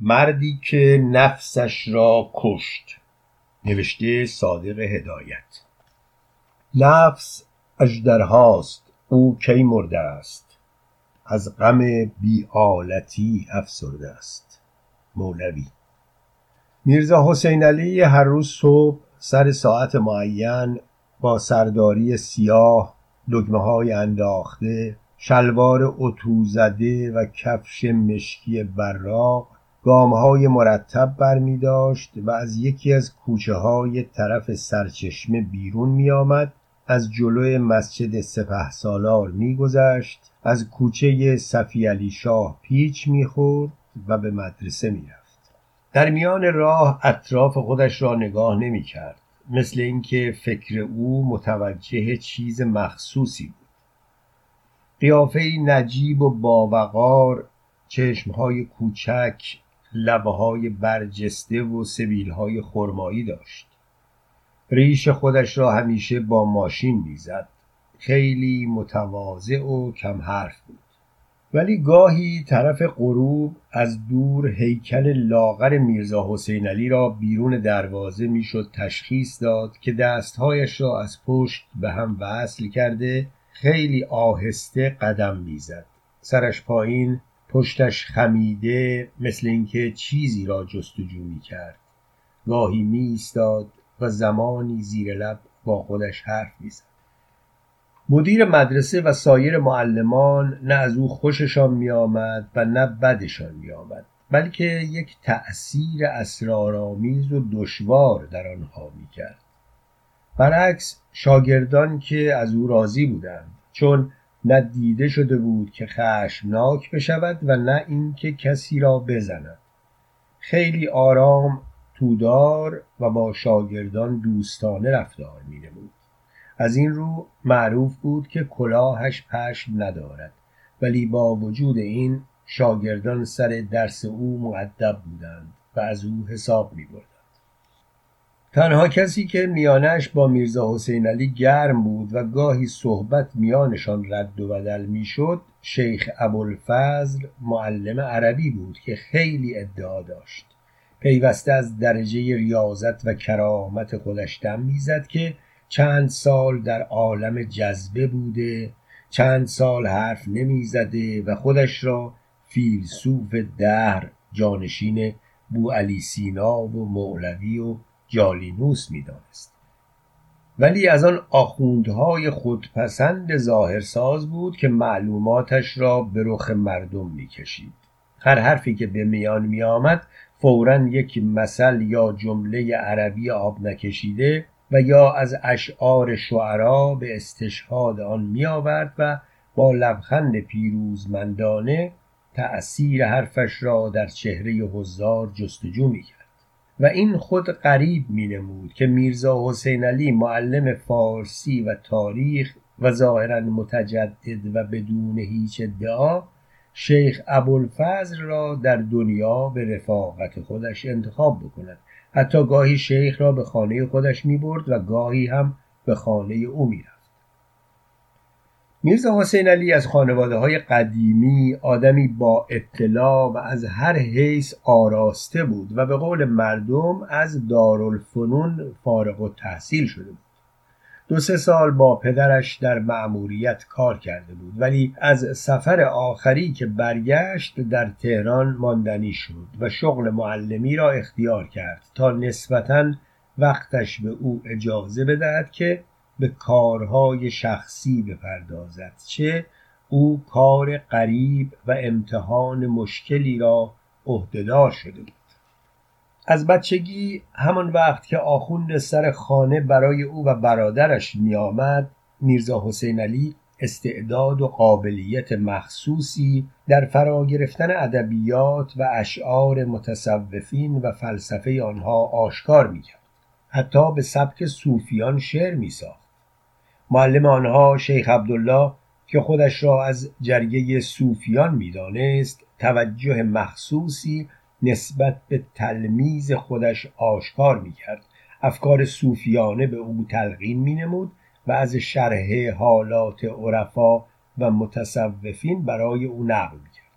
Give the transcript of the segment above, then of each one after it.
مردی که نفسش را کشت. نوشته صادق هدایت. نفس اژدرهاست او کی مرده است؟ از غم بی آلتی افسرده است. مولوی. میرزا حسین علی هر روز صبح سر ساعت معین با سرداری سیاه دگمه های انداخته شلوار اتو زده و کفش مشکی براق های مرتب بر می داشت و از یکی از کوچه های طرف سرچشمه بیرون می آمد از جلوی مسجد سپه سالار می گذشت از کوچه صفی علی شاه پیچ می خورد و به مدرسه می رفت. در میان راه اطراف خودش را نگاه نمی کرد مثل اینکه فکر او متوجه چیز مخصوصی بود قیافه نجیب و باوقار چشمهای کوچک لبهای برجسته و سبیلهای خرمایی داشت. ریش خودش را همیشه با ماشین می‌زد. خیلی متواضع و کم حرف بود. ولی گاهی طرف غروب از دور هیکل لاغر میرزا حسین علی را بیرون دروازه می‌شد تشخیص داد که دستهایش را از پشت به هم وصل کرده خیلی آهسته قدم می‌زد. سرش پایین پشتش خمیده مثل اینکه چیزی را جستجو می کرد گاهی می ایستاد و زمانی زیر لب با خودش حرف می‌زد. مدیر مدرسه و سایر معلمان نه از او خوششان می آمد و نه بدشان می آمد بلکه یک تأثیر اسرارآمیز و دشوار در آنها می کرد برعکس شاگردان که از او راضی بودند چون نه دیده شده بود که خشمناک بشود و نه اینکه کسی را بزند خیلی آرام تودار و با شاگردان دوستانه رفتار می نمود. از این رو معروف بود که کلاهش پشم ندارد ولی با وجود این شاگردان سر درس او معدب بودند و از او حساب می بردند. تنها کسی که میانش با میرزا حسین علی گرم بود و گاهی صحبت میانشان رد و بدل می‌شد شیخ ابوالفضل معلم عربی بود که خیلی ادعا داشت. پیوسته از درجه ریاضت و کرامت خودش دم می‌زد که چند سال در عالم جذبه بوده چند سال حرف نمی‌زده و خودش را فیلسوف دهر جانشین بو علی سینا و مولوی و جالینوس می‌دانست ولی از آن آخوندهای خودپسند ظاهرساز بود که معلوماتش را به رخ مردم می‌کشید هر حرفی که به میان می آمد فورا یک مثل یا جمله عربی آب نکشیده و یا از اشعار شعرا به استشهاد آن می آورد و با لبخند پیروزمندانه تأثیر حرفش را در چهره حضار جستجو می کرد. و این خود قریب می نمود که میرزا حسین علی معلم فارسی و تاریخ و ظاهرا متجدد و بدون هیچ ادعا شیخ ابوالفضل را در دنیا به رفاقت خودش انتخاب بکند حتی گاهی شیخ را به خانه خودش می برد و گاهی هم به خانه او می رفت. میرزا حسین علی از خانواده های قدیمی آدمی با اطلاع و از هر حیث آراسته بود و به قول مردم از دارالفنون فارغ و تحصیل شده بود. دو سه سال با پدرش در مأموریت کار کرده بود ولی از سفر آخری که برگشت در تهران ماندنی شد و شغل معلمی را اختیار کرد تا نسبتا وقتش به او اجازه بدهد که به کارهای شخصی بپردازد چه او کار قریب و امتحان مشکلی را عهدهدار شده بود از بچگی همان وقت که آخوند سر خانه برای او و برادرش می آمد میرزا حسین علی استعداد و قابلیت مخصوصی در فرا گرفتن ادبیات و اشعار متصوفین و فلسفه آنها آشکار می کرد. حتی به سبک صوفیان شعر می ساخت. معلم آنها شیخ عبدالله که خودش را از جریه صوفیان می‌دانست توجه مخصوصی نسبت به تلمیز خودش آشکار می‌کرد. افکار صوفیانه به او تلقین مینمود و از شرح حالات عرفا و متصوفین برای او نقل می‌کرد.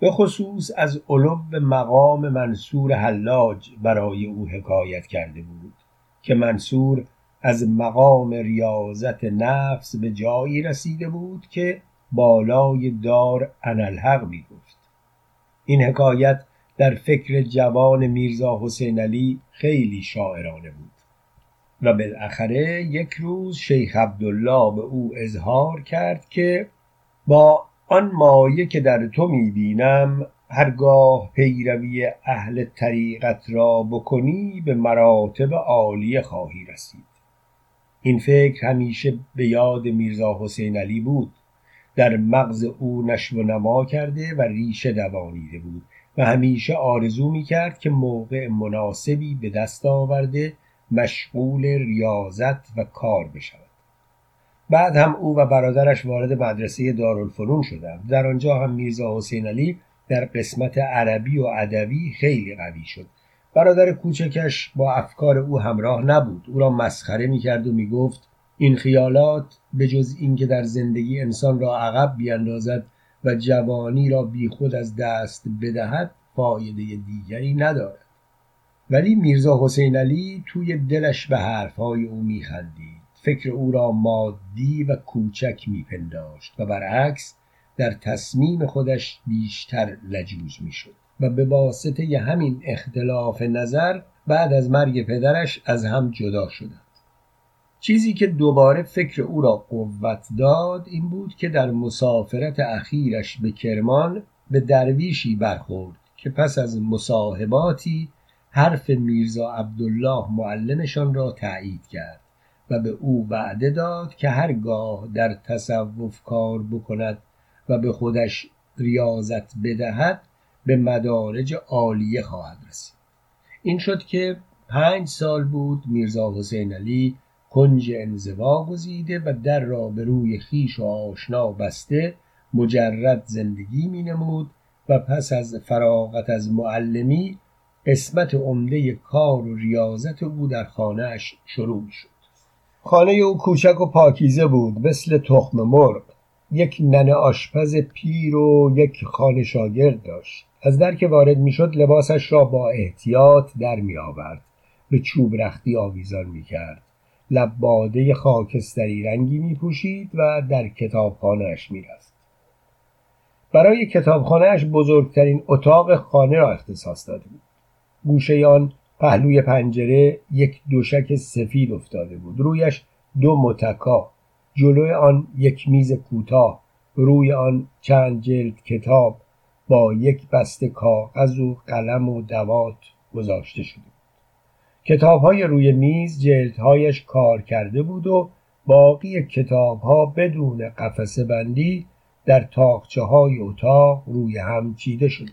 به خصوص از علو مقام منصور حلاج برای او حکایت کرده بود که منصور از مقام ریاضت نفس به جایی رسیده بود که بالای دار انالحق می گفت این حکایت در فکر جوان میرزا حسین علی خیلی شاعرانه بود و بالاخره یک روز شیخ عبدالله به او اظهار کرد که با آن مایه که در تو می بینم هرگاه پیروی اهل طریقت را بکنی به مراتب عالیه خواهی رسید. این فکر همیشه به یاد میرزا حسین علی بود. در مغز او نشو و نما کرده و ریشه دوانیده بود و همیشه آرزو می کرد که موقع مناسبی به دست آورده مشغول ریاضت و کار بشود. بعد هم او و برادرش وارد مدرسه دارالفنون شدند. در آنجا هم میرزا حسین علی در قسمت عربی و ادبی خیلی قوی شد. برادر کوچکش با افکار او همراه نبود. او را مسخره می‌کرد و می‌گفت این خیالات به جز اینکه در زندگی انسان را عقب بیاندازد و جوانی را بیخود از دست بدهد فایده دیگری ندارد. ولی میرزا حسین علی توی دلش به حرفهای او میخندید. فکر او را مادی و کوچک میپنداشت و برعکس در تصمیم خودش بیشتر لجوج می‌شد. و به واسطه همین اختلاف نظر بعد از مرگ پدرش از هم جدا شدند. چیزی که دوباره فکر او را قوت داد این بود که در مسافرت اخیرش به کرمان به درویشی برخورد که پس از مصاحباتی حرف میرزا عبدالله معلمشان را تایید کرد و به او وعده داد که هرگاه در تصوف کار بکند و به خودش ریاضت بدهد به مدارج عالیه خواهد رسید. این شد که پنج سال بود میرزا حسین علی کنج انزوا گزیده و در را به روی خیش و آشنا بسته مجرد زندگی می نمود و پس از فراغت از معلمی قسمت عمده کار و ریاضت او در خانهاش شروع شد خانه او کوچک و پاکیزه بود مثل تخم مرغ. یک ننه آشپز پیر و یک خانه شاگرد داشت. از در که وارد می‌شد لباسش را با احتیاط در می آورد به چوب رختی آویزان می کرد لباده خاکستری رنگی می پوشید و در کتابخانهاش می رفت. برای کتابخانهاش بزرگترین اتاق خانه را اختصاص داده بود. گوشه آن پهلوی پنجره یک دوشک سفید افتاده بود. رویش دو متکا جلوی آن یک میز کوتاه روی آن چند جلد کتاب با یک بسته کاغذ و قلم و دوات گذاشته شده بود. کتاب های روی میز جلدهایش کار کرده بود و باقی کتاب ها بدون قفسه بندی در تاخچه های اتاق روی هم چیده شده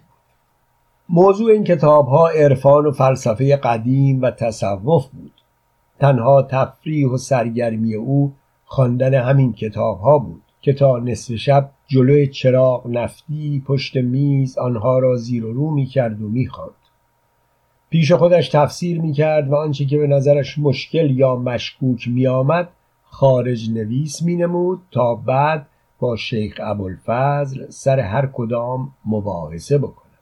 موضوع این کتاب ها عرفان و فلسفه قدیم و تصوف بود. تنها تفریح و سرگرمی او خواندن همین کتاب ها بود که تا نصف شب جلوی چراغ نفتی پشت میز آنها را زیر و رو می کرد و می خواند. پیش خودش تفسیر می کرد و آنچه که به نظرش مشکل یا مشکوک می آمد خارج نویس می نمود تا بعد با شیخ ابوالفضل سر هر کدام مباحثه بکند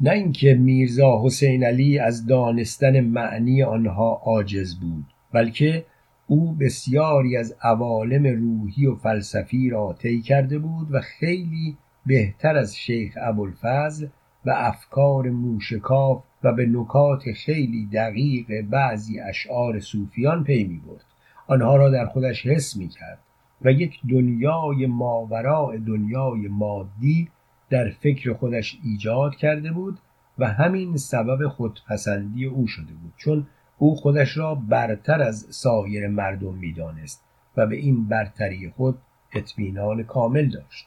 نه اینکه میرزا حسین علی از دانستن معنی آنها عاجز بود بلکه او بسیاری از عوالم روحی و فلسفی را طی کرده بود و خیلی بهتر از شیخ ابوالفضل و افکار موشکاف و به نکات خیلی دقیق بعضی اشعار صوفیان پی می برد آنها را در خودش حس می کرد و یک دنیای ماوراء دنیای مادی در فکر خودش ایجاد کرده بود و همین سبب خودپسندی او شده بود. چون او خودش را برتر از سایر مردم می‌دانست و به این برتری خود اطمینان کامل داشت.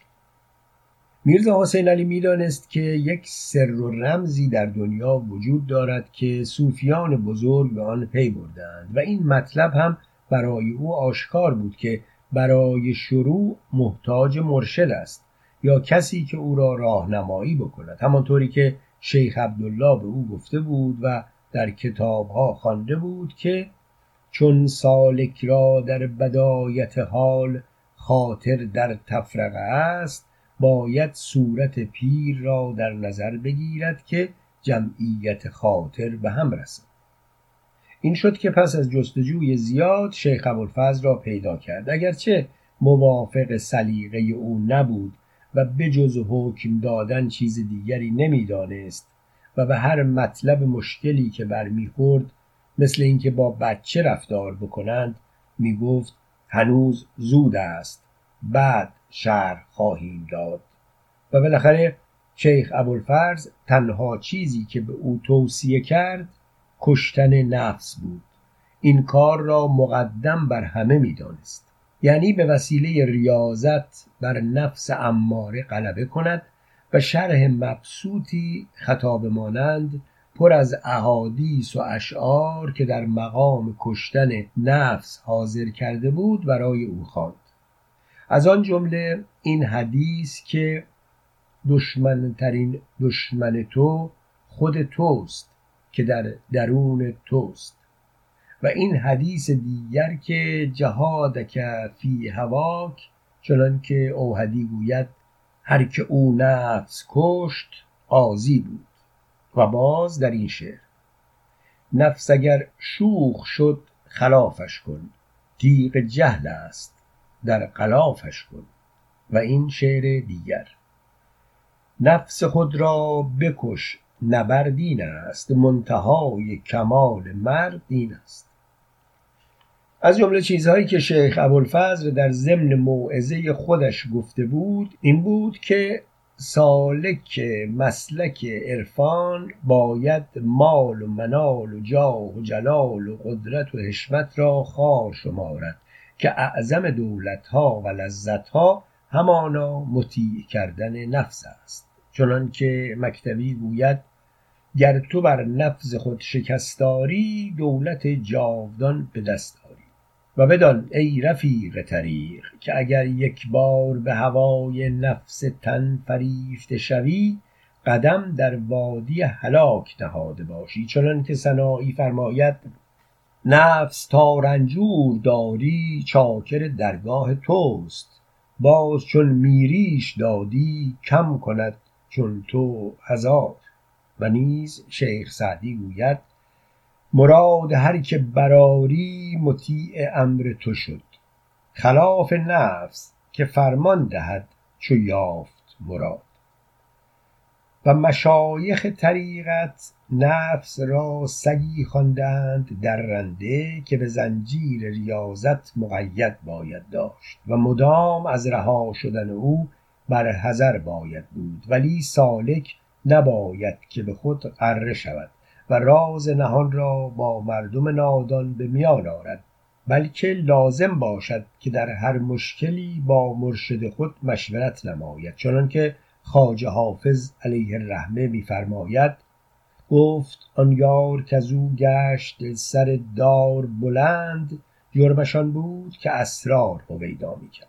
میرزا حسین علی می‌دانست که یک سر و رمزی در دنیا وجود دارد که صوفیان بزرگ به آن پی بردند و این مطلب هم برای او آشکار بود که برای شروع محتاج مرشد است یا کسی که او را راهنمایی بکند. همانطوری که شیخ عبدالله به او گفته بود و در کتابها خوانده بود که چون سالک را در بدایت حال خاطر در تفرقه است باید صورت پیر را در نظر بگیرد که جمعیت خاطر به هم رسد. این شد که پس از جستجوی زیاد شیخ ابوالفضل را پیدا کرد. اگرچه موافق سلیقه او نبود و بجز حکم دادن چیز دیگری نمی‌دانست و به هر مطلب مشکلی که برمیخورد مثل اینکه با بچه رفتار بکنند می‌گفت هنوز زود است بعد شهر خواهیم داد. و بالاخره شیخ ابوالفرز تنها چیزی که به او توصیه کرد کشتن نفس بود. این کار را مقدم بر همه می‌دانست. یعنی به وسیله ریاضت بر نفس اماره غلبه کند و شرح مبسوطی خطاب مانند پر از احادیث و اشعار که در مقام کشتن نفس حاضر کرده بود برای او خواند. از آن جمله این حدیث که دشمنترین دشمن تو خود توست که در درون توست و این حدیث دیگر که جهادک فی هواک چنان که اوهدی گوید هر که او نفس کشت قاضی بود و باز در این شعر نفس اگر شوخ شد خلافش کن تیغ جهل است در قلافش کن و این شعر دیگر نفس خود را بکش نبردین است منتهای کمال مرد این است. از جمله چیزهایی که شیخ ابوالفضل در ضمن موعظه خودش گفته بود این بود که سالک مسلک عرفان باید مال و منال و جاه و جلال و قدرت و حشمت را خوار شمارد که اعظم دولتها و لذتها همانا مطیع کردن نفس است. چنانکه مکتبی گوید گر تو بر نفس خود شکستاری دولت جاودان به دست و بدان ای رفیق طریق که اگر یک بار به هوای نفس تن فریفته شوی قدم در وادی هلاک نهاده باشی. چنان که سنایی فرماید نفس تا رنجور داری چاکر درگاه توست. باز چون میریش دادی کم کند چون تو هزار و نیز شیخ سعدی گوید مراد هر که براری مطیع امر تو شد. خلاف نفس که فرمان دهد چو یافت مراد. و مشایخ طریقت نفس را سگی خواندند درنده که به زنجیر ریاضت مقید باید داشت و مدام از رها شدن او بر حذر باید بود ولی سالک نباید که به خود غره شود. و راز نهان را با مردم نادان به میان آرد بلکه لازم باشد که در هر مشکلی با مرشد خود مشورت نماید. چنانکه خواجه حافظ علیه الرحمه میفرماید گفت آن یار کزو گشت سر دار بلند جرمشان بود که اسرار هویدا می‌کرد.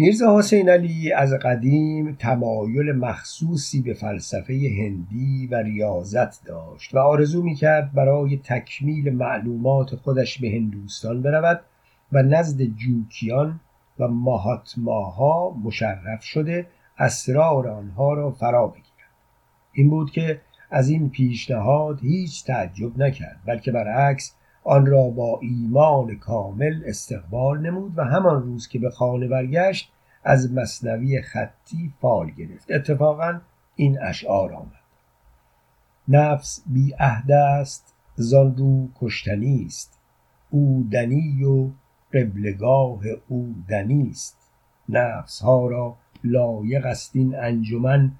میرزا حسین علی از قدیم تمایل مخصوصی به فلسفه هندی و ریاضت داشت و آرزو می‌کرد برای تکمیل معلومات خودش به هندوستان برود و نزد جوکیان و ماهاتماها مشرف شده اسرار آنها را فرا بگیرد. این بود که از این پیشنهاد هیچ تعجب نکرد بلکه برعکس آن را با ایمان کامل استقبال نمود و همان روز که به خانه برگشت از مصنوی خطی فال گرفت. اتفاقا این اشعار آمد. نفس بی عهد است زان رو کشتنی است. او دنی و قبلگاه او دنی است. نفس ها را لایق است این انجمن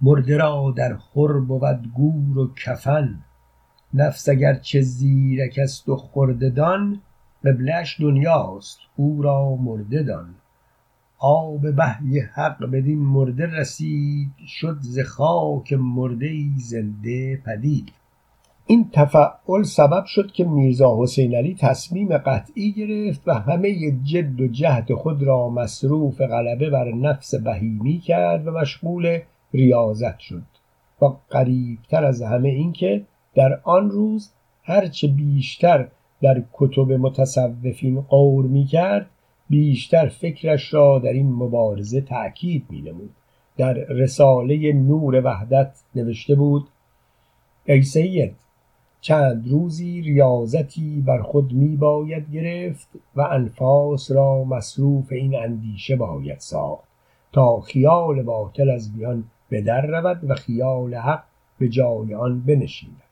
مرده را در خور بود گور و کفن. نفس اگر چه زیرک است و خرده دان قبلش دنیاست او را مرده دان. آب وحی حق بدین مرده رسید شد ز خاک مرده ای زنده پدید. این تفعل سبب شد که میرزا حسین علی تصمیم قطعی گرفت و همه جد و جهد خود را مصروف غلبه بر نفس بهیمی کرد و مشغول ریاضت شد. و قریبتر از همه اینکه در آن روز هرچه بیشتر در کتب متصوفین غور می کرد بیشتر فکرش را در این مبارزه تأکید می نمود در رساله نور وحدت نوشته بود ای سید چند روزی ریاضتی بر خود می باید گرفت و انفاس را مصروف این اندیشه باید ساخت. تا خیال باطل از میان بدر رود و خیال حق به جای آن بنشیند.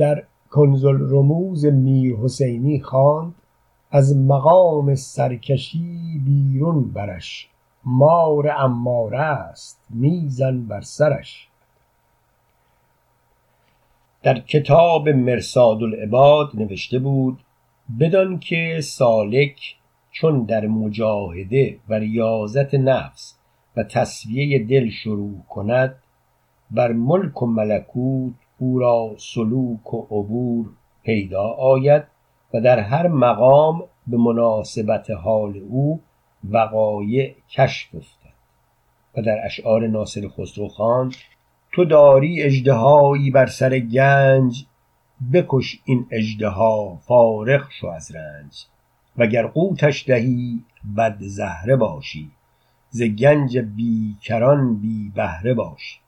در کنزل رموز میر حسینی خواند از مقام سرکشی بیرون برش مار اماره است میزن بر سرش. در کتاب مرصاد العباد نوشته بود بدان که سالک چون در مجاهده و ریاضت نفس و تصویه دل شروع کند بر ملک و ملکوت او را سلوک و عبور پیدا آید و در هر مقام به مناسبت حال او وقایع کشف افتد. و در اشعار ناصر خسرو خان تو داری اژدهایی بر سر گنج بکش این اژدها فارغ شو از رنج. وگر قوتش دهی بد زهره باشی ز گنج بیکران بی بهره باشی.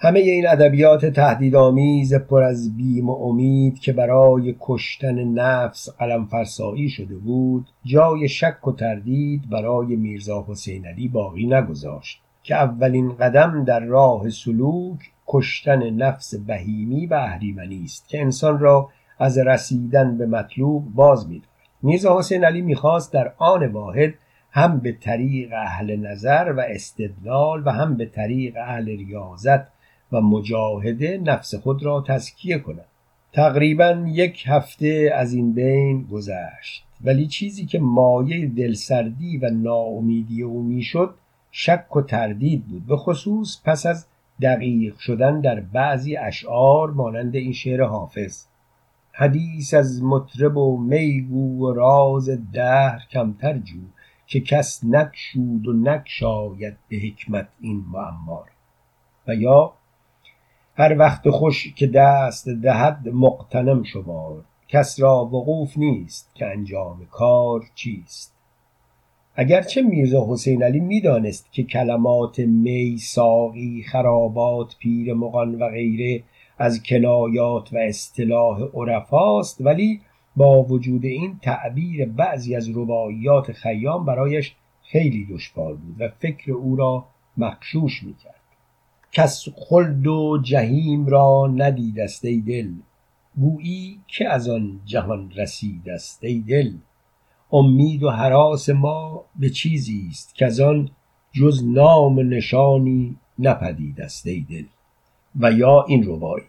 همه این ادبیات تهدیدآمیز پر از بیم و امید که برای کشتن نفس قلم فرسایی شده بود جای شک و تردید برای میرزا حسین علی باقی نگذاشت که اولین قدم در راه سلوک کشتن نفس بهیمی و اهریمنی است که انسان را از رسیدن به مطلوب باز می‌دارد میرزا حسین علی می‌خواست در آن واحد هم به طریق اهل نظر و استدلال و هم به طریق اهل ریاضت و مجاهده نفس خود را تزکیه کند. تقریبا یک هفته از این بین گذشت. ولی چیزی که مایه دلسردی و ناامیدی او می‌شد شک و تردید بود. به خصوص پس از دقیق شدن در بعضی اشعار مانند این شعر حافظ. حدیث از مطرب و میگو و راز دهر کمتر جو که کس نکشود و نکشاید به حکمت این معما و یا هر وقت خوش که دست دهد مقتنم شمار کس را وقوف نیست که انجام کار چیست. اگرچه میرزا حسین علی می‌دانست که کلمات می ساقی خرابات پیر مغان و غیره از کنایات و اصطلاح عرفاست ولی با وجود این تعبیر بعضی از رباعیات خیام برایش خیلی دشوار بود و فکر او را مخشوش می‌کرد. کس خلد و جهیم را ندید است ای دل. گویی که از آن جهان رسید است ای دل. امید و حراس ما به چیزی است که از آن جز نام نشانی نپدید است ای دل. و یا این ربایی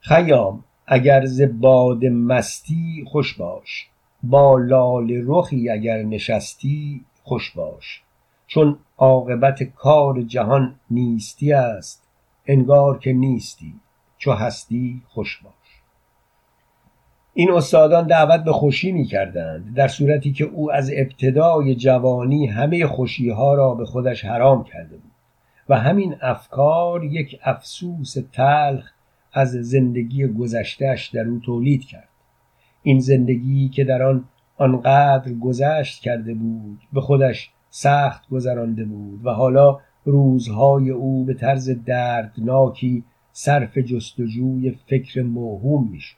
خیام اگر ز باد مستی خوش باش. با لال رخی اگر نشستی خوش باش. چون عاقبت کار جهان نیستی است انگار که نیستی چو هستی خوش باش. این استادان دعوت به خوشی می کردند در صورتی که او از ابتدای جوانی همه خوشی ها را به خودش حرام کرده بود و همین افکار یک افسوس تلخ از زندگی گذشتهش در او تولید کرد. این زندگی که در آن آنقدر گذشت کرده بود به خودش سخت گذرانده بود و حالا روزهای او به طرز دردناکی صرف جستجوی فکر موهوم می‌شد.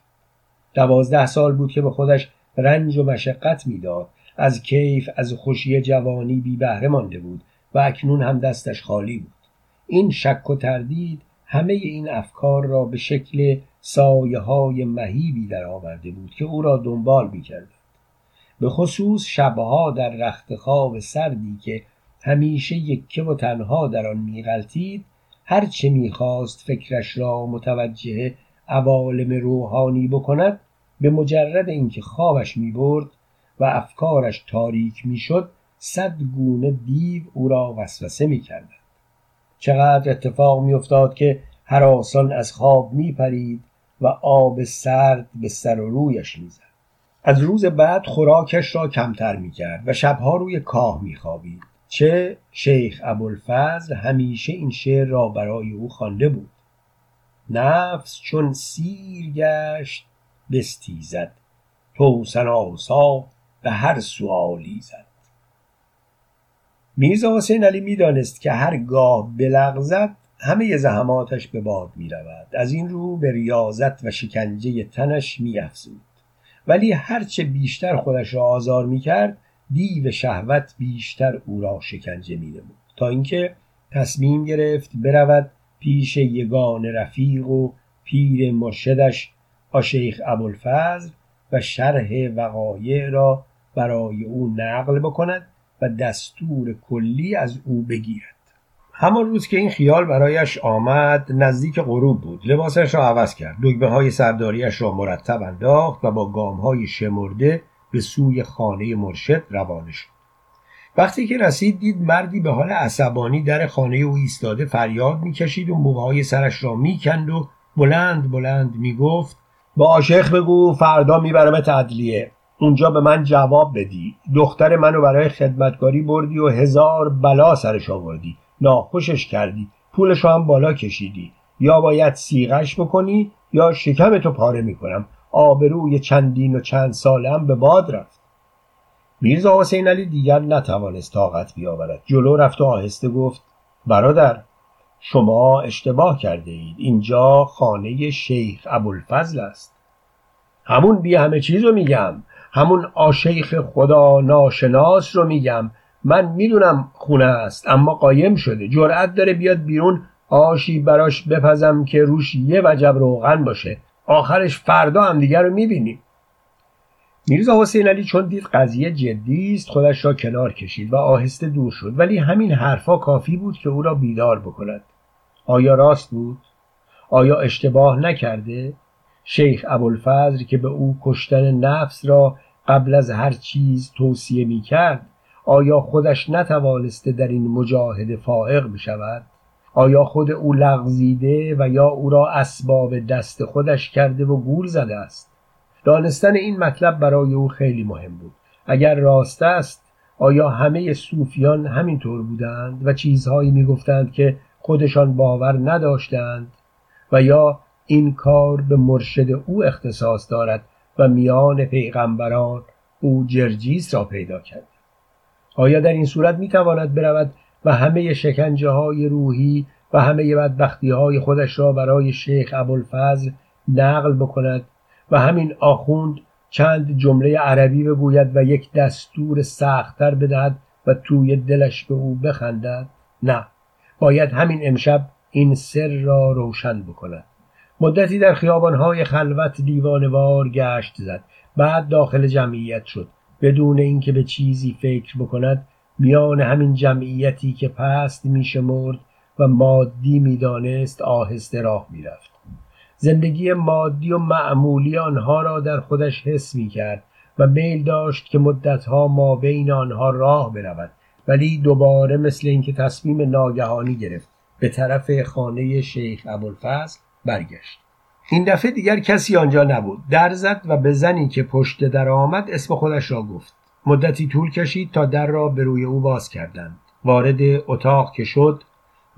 دوازده سال بود که به خودش رنج و مشقت می‌داد. از کیف از خوشی جوانی بی بهره مانده بود و اکنون هم دستش خالی بود. این شک و تردید همه این افکار را به شکل سایه های مهیبی در آورده بود که او را دنبال می به خصوص شبها در رخت خواب سردی که همیشه یکه و تنها در آن میغلطید هرچه می‌خواست فکرش را متوجه عوالم روحانی بکند به مجرد اینکه خوابش می‌برد و افکارش تاریک می‌شد صد گونه دیو او را وسوسه می‌کردند. چقدر اتفاق میافتاد که هراسان از خواب میپرید و آب سرد به سر و رویش می‌زد. از روز بعد خوراکش را کمتر می‌کرد و شبها روی کاه میخوابید چه شیخ ابوالفضل همیشه این شعر را برای او خوانده بود نفس چون سیر گشت بستیزد توسن آسا به هر سوالی زد میرزا حسین علی می‌دانست که هرگاه بلغزد همه زحماتش به باد می رود. از این رو به ریاضت و شکنجه تنش می افزود. ولی هرچه بیشتر خودش را آزار می کرد دیو شهوت بیشتر او را شکنجه می نمود. تا اینکه تصمیم گرفت برود پیش یگان رفیق و پیر مرشدش آشیخ ابوالفضل و شرح وقایع را برای او نقل بکند و دستور کلی از او بگیرد همان روز که این خیال برایش آمد نزدیک غروب بود. لباسش را عوض کرد. دگمه های سرداریش را مرتب انداخت و با گام های شمرده به سوی خانه مرشد روانه شد. وقتی که رسید دید مردی به حال عصبانی در خانه او ایستاده فریاد می‌کشید و موهای سرش را می‌کند و بلند بلند می‌گفت با عاشق بگو فردا می‌برم تعدلیه اونجا به من جواب بدی. دختر منو برای خدمتکاری بردی و هزار بلا سرش آوردی. ناخوشش کردی. پولش هم بالا کشیدی. یا باید سیغش بکنی یا شکم تو پاره می‌کنم. آبروی چندین و چند سالم به باد رفت. میرزا حسین علی دیگر نتوانست طاقت بیاورد. جلو رفت و آهسته گفت برادر شما اشتباه کرده اید. اینجا خانه شیخ ابوالفضل است. همون بی همه چیز رو میگم. همون آشیخ خدا ناشناس رو میگم. من می‌دونم خونه است اما قایم شده. جرأت داره بیاد بیرون آشی براش بپزم که روش یه وجب روغن باشه. آخرش فردا هم دیگر رو می‌بینیم. میرزا حسین علی چون دید قضیه جدی است خودش را کنار کشید و آهسته دور شد. ولی همین حرفا کافی بود که او را بیدار بکند. آیا راست بود؟ آیا اشتباه نکرده؟ شیخ ابوالفضل که به او کشتن نفس را قبل از هر چیز توصیه می کرد آیا خودش نتوانسته در این مجاهده فائق بشود؟ آیا خود او لغزیده و یا او را اسباب دست خودش کرده و گول زده است؟ دانستن این مطلب برای او خیلی مهم بود. اگر راست است آیا همه صوفیان همینطور بودند و چیزهایی می‌گفتند که خودشان باور نداشتند؟ و یا این کار به مرشد او اختصاص دارد و میان پیغمبران او جرجیس را پیدا کرد؟ آیا در این صورت می تواند برود و همه شکنجه های روحی و همه بدبختی های خودش را برای شیخ ابوالفضل نقل بکند و همین آخوند چند جمله عربی بگوید و یک دستور سختتر بدهد و توی دلش به او بخندد؟ نه. باید همین امشب این سر را روشن بکند. مدتی در خیابانهای خلوت دیوانوار گشت زد. بعد داخل جمعیت شد. بدون اینکه به چیزی فکر بکند میان همین جمعیتی که پست میشمرد و مادی می‌دانست آهسته راه می‌رفت. زندگی مادی و معمولی آنها را در خودش حس می کرد و میل داشت که مدتها ما بین آنها راه برود ولی دوباره مثل اینکه تصمیم ناگهانی گرفت به طرف خانه شیخ ابوالفضل برگشت. این دفعه دیگر کسی آنجا نبود. در زد و به زنی که پشت در آمد اسم خودش را گفت. مدتی طول کشید تا در را به روی او باز کردند. وارد اتاق که شد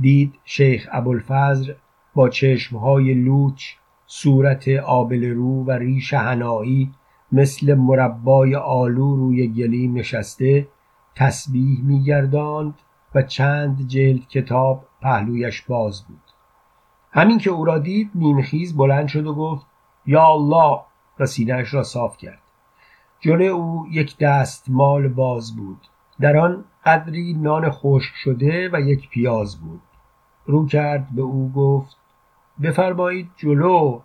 دید شیخ ابوالفضل با چشمهای لوچ صورت آبل رو و ریش هنایی مثل مربای آلو روی گلیم نشسته تسبیح میگرداند و چند جلد کتاب پهلویش باز بود. همین که او را دید نیمخیز بلند شد و گفت یا الله و سینهاش را صاف کرد. جلوی او یک دست مال باز بود. در آن قدری نان خشک شده و یک پیاز بود. رو کرد به او گفت بفرمایید جلو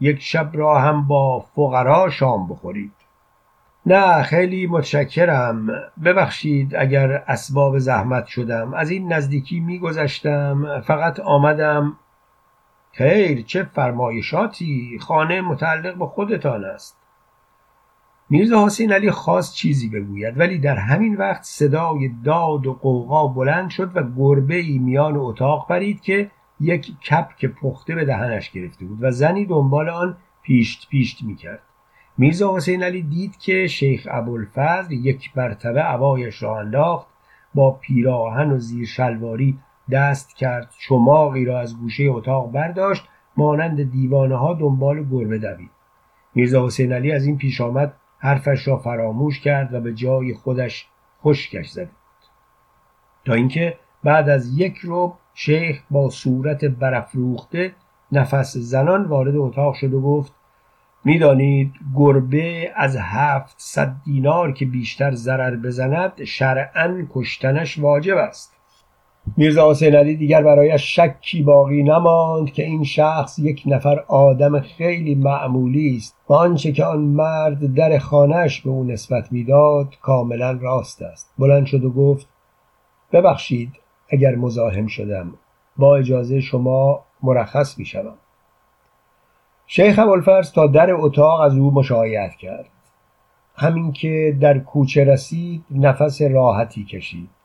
یک شب را هم با فقرا شام بخورید. نه خیلی متشکرم. ببخشید اگر اسباب زحمت شدم. از این نزدیکی میگذشتم فقط آمدم خیر چه فرمایشاتی؟ خانه متعلق به خودتان است. میرزا حسین علی خواست چیزی بگوید ولی در همین وقت صدای داد و قوقا بلند شد و گربه ای میان اتاق پرید که یک کپک پخته به دهنش گرفته بود و زنی دنبال آن پیشت پیشت می‌کرد. میرزا حسین علی دید که شیخ ابوالفضل یک مرتبه عبایش را انداخت با پیراهن و زیر شلواری دست کرد. چماقی را از گوشه اتاق برداشت. مانند دیوانه ها دنبال گربه دوید. میرزا حسین علی از این پیش آمد حرفش را فراموش کرد و به جای خودش خشکش بود تا اینکه بعد از یک رو شیخ با صورت برافروخته نفس زنان وارد اتاق شد و گفت می‌دانید گربه از هفت صد دینار که بیشتر ضرر بزند شرعا کشتنش واجب است. میرزا حسین علی دیگر برایش شکی باقی نماند که این شخص یک نفر آدم خیلی معمولی است و آنچه که آن مرد در خانهش به او نسبت می‌داد کاملا راست است. بلند شد و گفت ببخشید اگر مزاحم شدم با اجازه شما مرخص می‌شوم. شیخ ابوالفضل تا در اتاق از او مشایعت کرد. همین که در کوچه رسید نفس راحتی کشید.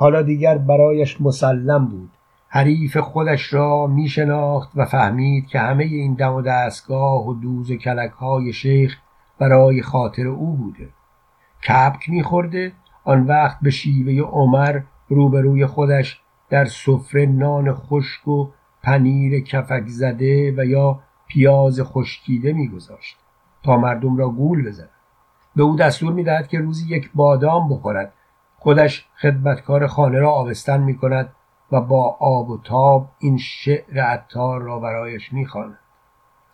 حالا دیگر برایش مسلم بود. حریف خودش را می شناخت و فهمید که همه این دم و دستگاه و دوز و کلک های شیخ برای خاطر او بوده. کپک میخورده آن وقت به شیوه عمر روبروی خودش در سفره نان خشک و پنیر کفک زده و یا پیاز خشکیده میگذاشت تا مردم را گول بزند. به او دستور می‌دهد که روزی یک بادام بخورد. خودش خدمتکار خانه را آبستن می کند و با آب و تاب این شعر عطار را برایش می‌خواند.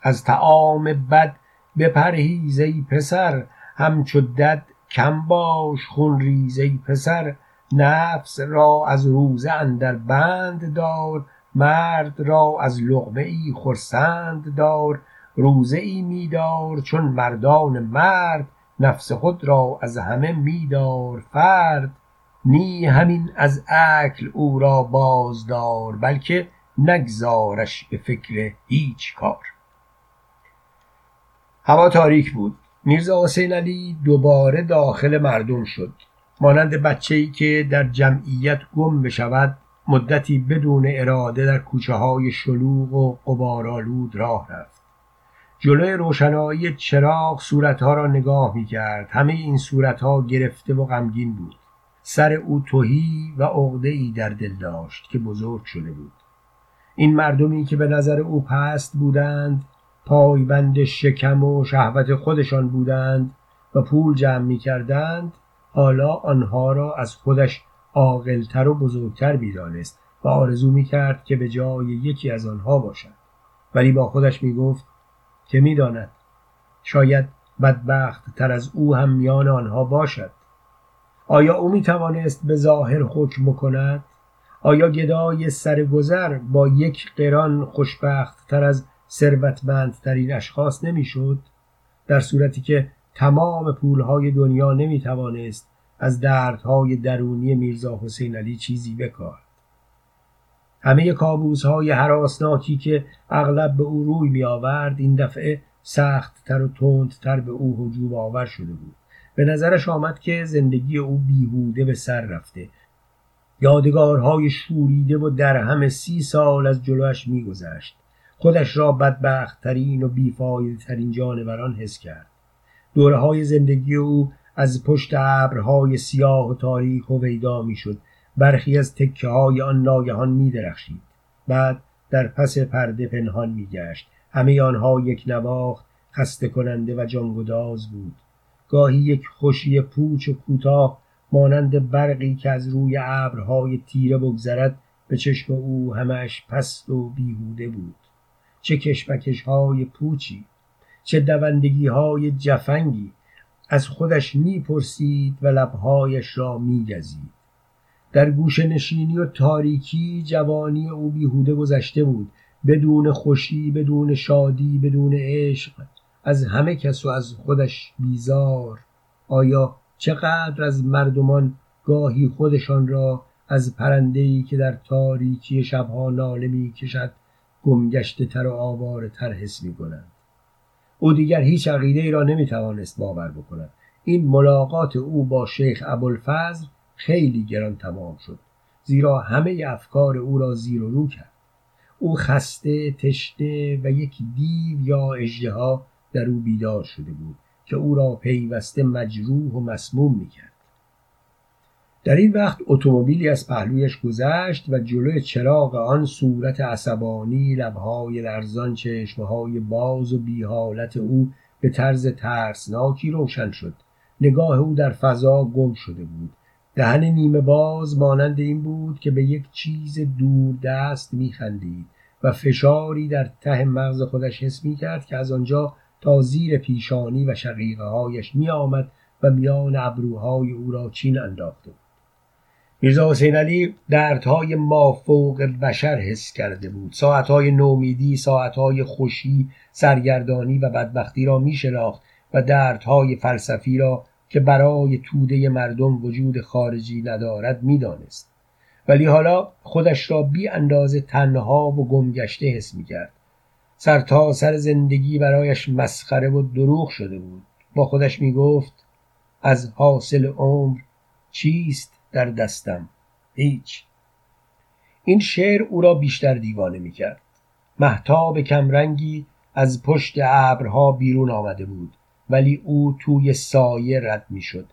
از تعام بد بپرهیز ای پسر همچو دد کم باش خون ریز ای پسر. نفس را از روزه اندر بند دار مرد را از لقمه ای خرسند دار. روزه ای میدار چون مردان مرد نفس خود را از همه میدار فرد نی همین از اکل او را بازدار بلکه نگذارش به فکر هیچ کار. هوا تاریک بود. میرزا حسین علی دوباره داخل مردم شد. مانند بچه‌ای که در جمعیت گم بشود مدتی بدون اراده در کوچه های شلوغ و قبارالود راه رفت. جلوی روشنایی چراغ صورتها را نگاه می کرد همه این صورتها گرفته و غمگین بود. سر او توهی و عقده ای در دل داشت که بزرگ شده بود. این مردمی که به نظر او پست بودند پایبند شکم و شهوت خودشان بودند و پول جمع می کردند حالا آنها را از خودش عاقلتر و بزرگتر می‌دانست و آرزو می‌کرد که به جای یکی از آنها باشد. ولی با خودش می‌گفت که می‌داند. شاید بدبخت تر از او هم میان آنها باشد. آیا او می توانست به ظاهر حکم کند آیا گدای سرگذر با یک قران خوشبخت تر از ثروتمندترین اشخاص نمی‌شد؟ در صورتی که تمام پولهای دنیا نمی توانست از دردهای درونی میرزا حسین علی چیزی بکارد همه کابوس های حراسناکی که اغلب به او روی می آورد این دفعه سخت تر و تندتر به او هجوم آور شده بود. به نظرش آمد که زندگی او بیهوده به سر رفته. یادگارهای شوریده و در همه سی سال از جلوش میگذشت. خودش را بدبختترین و بیفایده ترین جانوران حس کرد. دوره های زندگی او از پشت ابرهای سیاه و تاریک ویدا می‌شد. برخی از تکه های آن ناگهان می درخشید. بعد در پس پرده پنهان می گشت همه آنها یک نواخت خسته کننده و جانگداز بود. گاهی یک خوشی پوچ و کوتاه مانند برقی که از روی ابرهای تیره بگذرد به چشم او همش پست و بیهوده بود. چه کشمکش های پوچی چه دوندگی های جفنگی از خودش می‌پرسید و لبهایش را میگزید. در گوشه نشینی و تاریکی جوانی او بیهوده گذشته بود. بدون خوشی بدون شادی بدون عشق. از همه کس و از خودش بیزار. آیا چقدر از مردمان گاهی خودشان را از پرندهی که در تاریکی شبها ناله می کشد گمگشته تر و آواره تر حس می کنند او دیگر هیچ عقیده ای را نمی توانست باور بکند. این ملاقات او با شیخ ابوالفضل خیلی گران تمام شد. زیرا همه افکار او را زیر و رو کرد. او خسته تشنه و یک دیو یا اژدها در او بیدار شده بود که او را پیوسته مجروح و مسموم می‌کرد. در این وقت اتومبیلی از پهلویش گذشت و جلوی چراغ آن صورت عصبانی لبهای لرزان چشمهای باز و بیحالت او به طرز ترسناکی روشن شد. نگاه او در فضا گم شده بود. دهن نیمه باز مانند این بود که به یک چیز دور دست میخندید و فشاری در ته مغز خودش حس می کرد که از آنجا تا زیر پیشانی و شقیقه هایش می آمد و میان ابروهای او را چین انداخته بود. میرزا حسین علی دردهای مافوق بشر حس کرده بود. ساعتهای نومیدی ساعتهای خوشی سرگردانی و بدبختی را می شناخت و دردهای فلسفی را که برای توده مردم وجود خارجی ندارد می‌دانست. ولی حالا خودش را بی اندازه تنها و گمگشته حس می کرد سر تا سر زندگی برایش مسخره و دروغ شده بود. با خودش می گفت از حاصل عمر چیست در دستم؟ هیچ. این شعر او را بیشتر دیوانه می کرد محتاب کمرنگی از پشت ابرها بیرون آمده بود. ولی او توی سایه رد می شد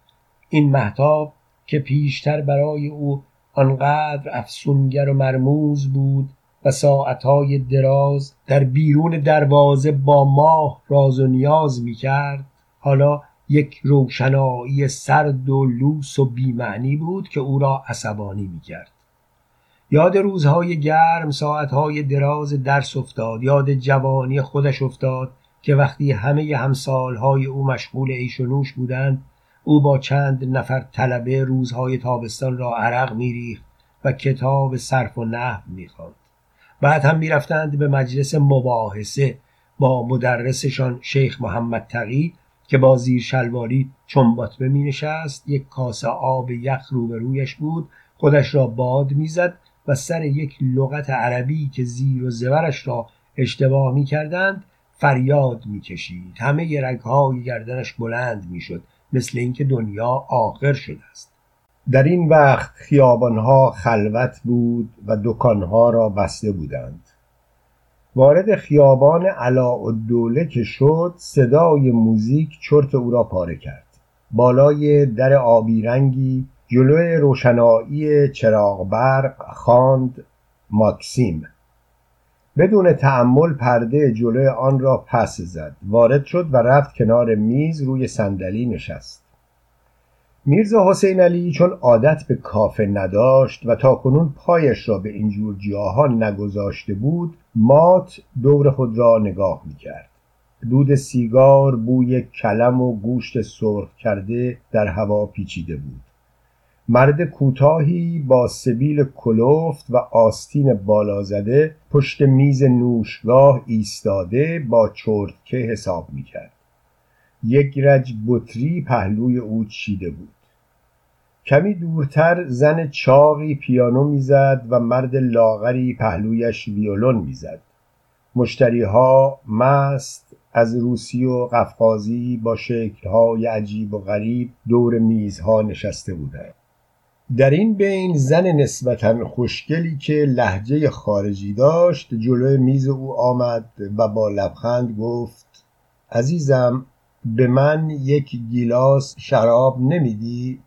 این محتاب که پیشتر برای او آنقدر افسونگر و مرموز بود و ساعتهای دراز در بیرون دروازه با ماه راز و نیاز می کرد حالا یک روشنایی سرد و لوس و بیمعنی بود که او را عصبانی می کرد یاد روزهای گرم ساعتهای دراز درس افتاد یاد جوانی خودش افتاد که وقتی همه همسالهای او مشغول عیش و نوش بودند او با چند نفر طلبه روزهای تابستان را عرق میریخت و کتاب صرف و نحو می‌خواند. بعد هم می‌رفتند به مجلس مباحثه با مدرسشان شیخ محمد تقی که با زیر شلواری چنباتبه می نشست یک کاسه آب یخ روبرویش بود خودش را باد می‌زد و سر یک لغت عربی که زیر و زورش را اشتباه می کردند فریاد می‌کشید. همه رگهای گردنش بلند می‌شد مثل اینکه دنیا آخر شده است. در این وقت خیابانها خلوت بود و دکانها را بسته بودند. وارد خیابان علاءالدوله که شد صدای موزیک چرت او را پاره کرد. بالای در آبی رنگی جلوی روشنایی چراغ برق خواند ماکسیم. بدون تعمل پرده جلوی آن را پس زد. وارد شد و رفت کنار میز روی صندلی نشست. میرزا حسین علی چون عادت به کافه نداشت و تا کنون پایش را به اینجور جاها نگذاشته بود مات دور خود را نگاه می‌کرد. دود سیگار بوی کلم و گوشت سرخ کرده در هوا پیچیده بود. مرد کوتاهی با سبیل کلفت و آستین بالا زده پشت میز نوشگاه ایستاده با چرتکه حساب می‌کرد. یک رج بطری پهلوی او چیده بود. کمی دورتر زن چاقی پیانو می‌زد و مرد لاغری پهلویش ویولون می‌زد. مشتریها مست از روسی و قفقازی با شکلهای عجیب و غریب دور میزها نشسته بودند. در این بین زن نسبتا خوشگلی که لحجه خارجی داشت جلوی میز او آمد و با لبخند گفت عزیزم به من یک گیلاس شراب نمیدی؟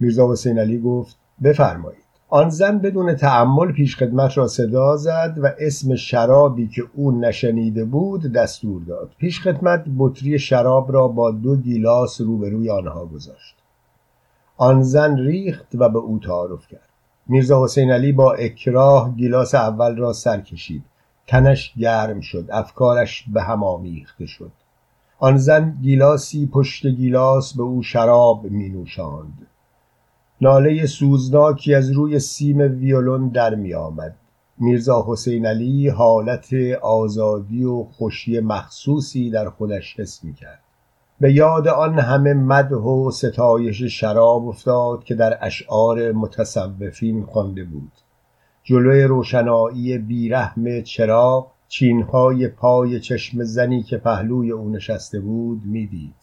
میرزا حسین علی گفت بفرمایید. آن زن بدون تعمل پیشخدمت را صدا زد و اسم شرابی که او نشنیده بود دستور داد. پیشخدمت بطری شراب را با دو گیلاس روبروی آنها گذاشت. آن زن ریخت و به او تعارف کرد. میرزا حسین علی با اکراه گیلاس اول را سر کشید. تنش گرم شد افکارش به هم آمیخته شد. آن زن گیلاسی پشت گیلاس به او شراب می نوشاند ناله سوزناکی از روی سیم ویولون در می آمد. میرزا حسین علی حالت آزادی و خوشی مخصوصی در خودش حس می کرد. به یاد آن همه مدح و ستایش شراب افتاد که در اشعار متصوفین خوانده بود. جلوی روشنایی بیرحم چراغ چینهای پای چشم زنی که پهلوی او نشسته بود می‌دید.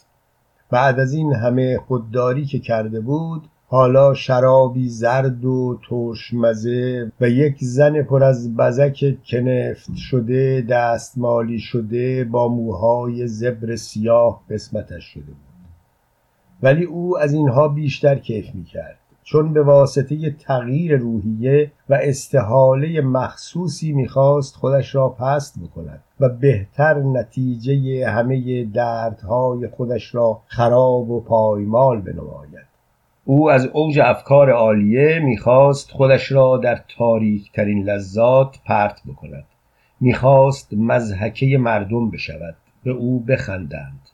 بعد از این همه خودداری که کرده بود حالا شرابی زرد و ترشمزه و یک زن پر از بزک کنفت شده دستمالی شده با موهای زبر سیاه قسمتش شده بود. ولی او از اینها بیشتر کیف می کرد چون به واسطه تغییر روحیه و استحاله مخصوصی می‌خواست خودش را پست بکند و بهتر نتیجه همه دردهای خودش را خراب و پایمال بنماید. او از اوج افکار عالیه می‌خواست خودش را در تاریک ترین لذات پرت بکند. می‌خواست مزحکه مردم بشود. به او بخندند.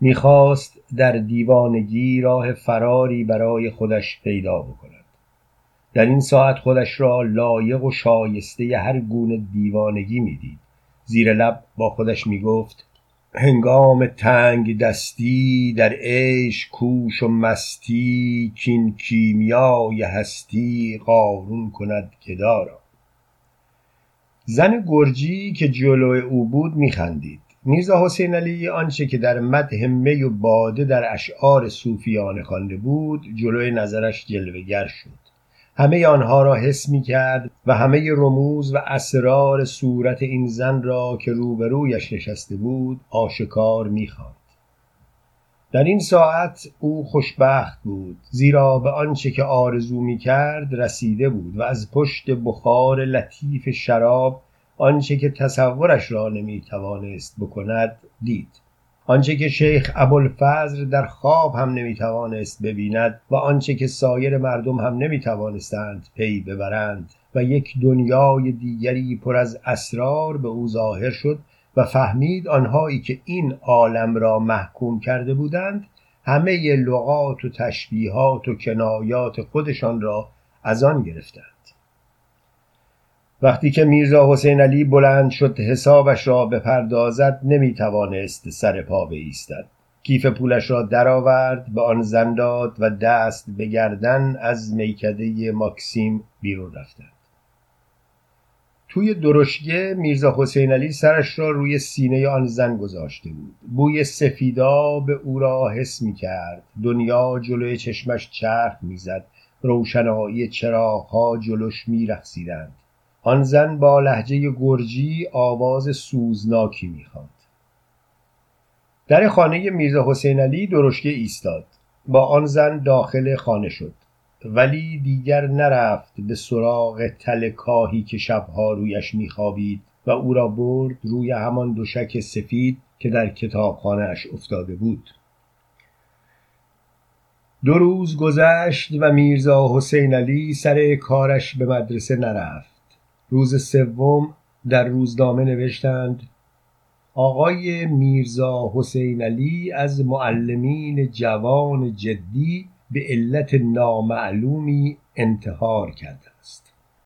می‌خواست در دیوانگی راه فراری برای خودش پیدا بکند. در این ساعت خودش را لایق و شایسته هر گونه دیوانگی می‌دید. زیر لب با خودش می‌گفت هنگام تنگ دستی در عیش کوش و مستی کین کیمیای هستی قارون کند گدا زن گرجی که جلو او بود میخندید. میرزا حسین علی آنچه که در مدح می و باده در اشعار صوفیانه خوانده بود جلوی نظرش جلوگر شد. همه آنها را حس می کرد و همه رموز و اسرار صورت این زن را که روبرویش نشسته بود آشکار می خواند. در این ساعت او خوشبخت بود زیرا به آنچه که آرزو می کرد رسیده بود و از پشت بخار لطیف شراب آنچه که تصورش را نمی توانست بکند دید آنچه که شیخ ابوالفضل در خواب هم نمی توانست ببیند و آنچه که سایر مردم هم نمی توانستند پی ببرند و یک دنیای دیگری پر از اسرار به او ظاهر شد و فهمید آنهایی که این عالم را محکوم کرده بودند همه لغات و تشبیهات و کنایات خودشان را از آن گرفتند. وقتی که میرزا حسین علی بلند شد حسابش را بپردازد نمی توانست سر پا بایستد کیف پولش را درآورد به آن زن داد و دست به گردن از میکده ماکسیم بیرون رفتند. توی درشگه میرزا حسین علی سرش را روی سینه آن زن گذاشته بود. بوی سفیداب او را حس می کرد دنیا جلوی چشمش چرخ می‌زد. روشنایی چراغها جلوش می رخصیدند آن زن با لحجه گرجی آواز سوزناکی می‌خواند. در خانه میرزا حسین علی درشگه ایستاد. با آن زن داخل خانه شد. ولی دیگر نرفت به سراغ تل کاهی که شبها رویش میخوابید و او را برد روی همان دوشک سفید که در کتابخانهاش افتاده بود. دو روز گذشت و میرزا حسین علی سر کارش به مدرسه نرفت. روز سوم در روزنامه نوشتند آقای میرزا حسین علی از معلمین جوان جدی به علت نامعلومی انتحار کردند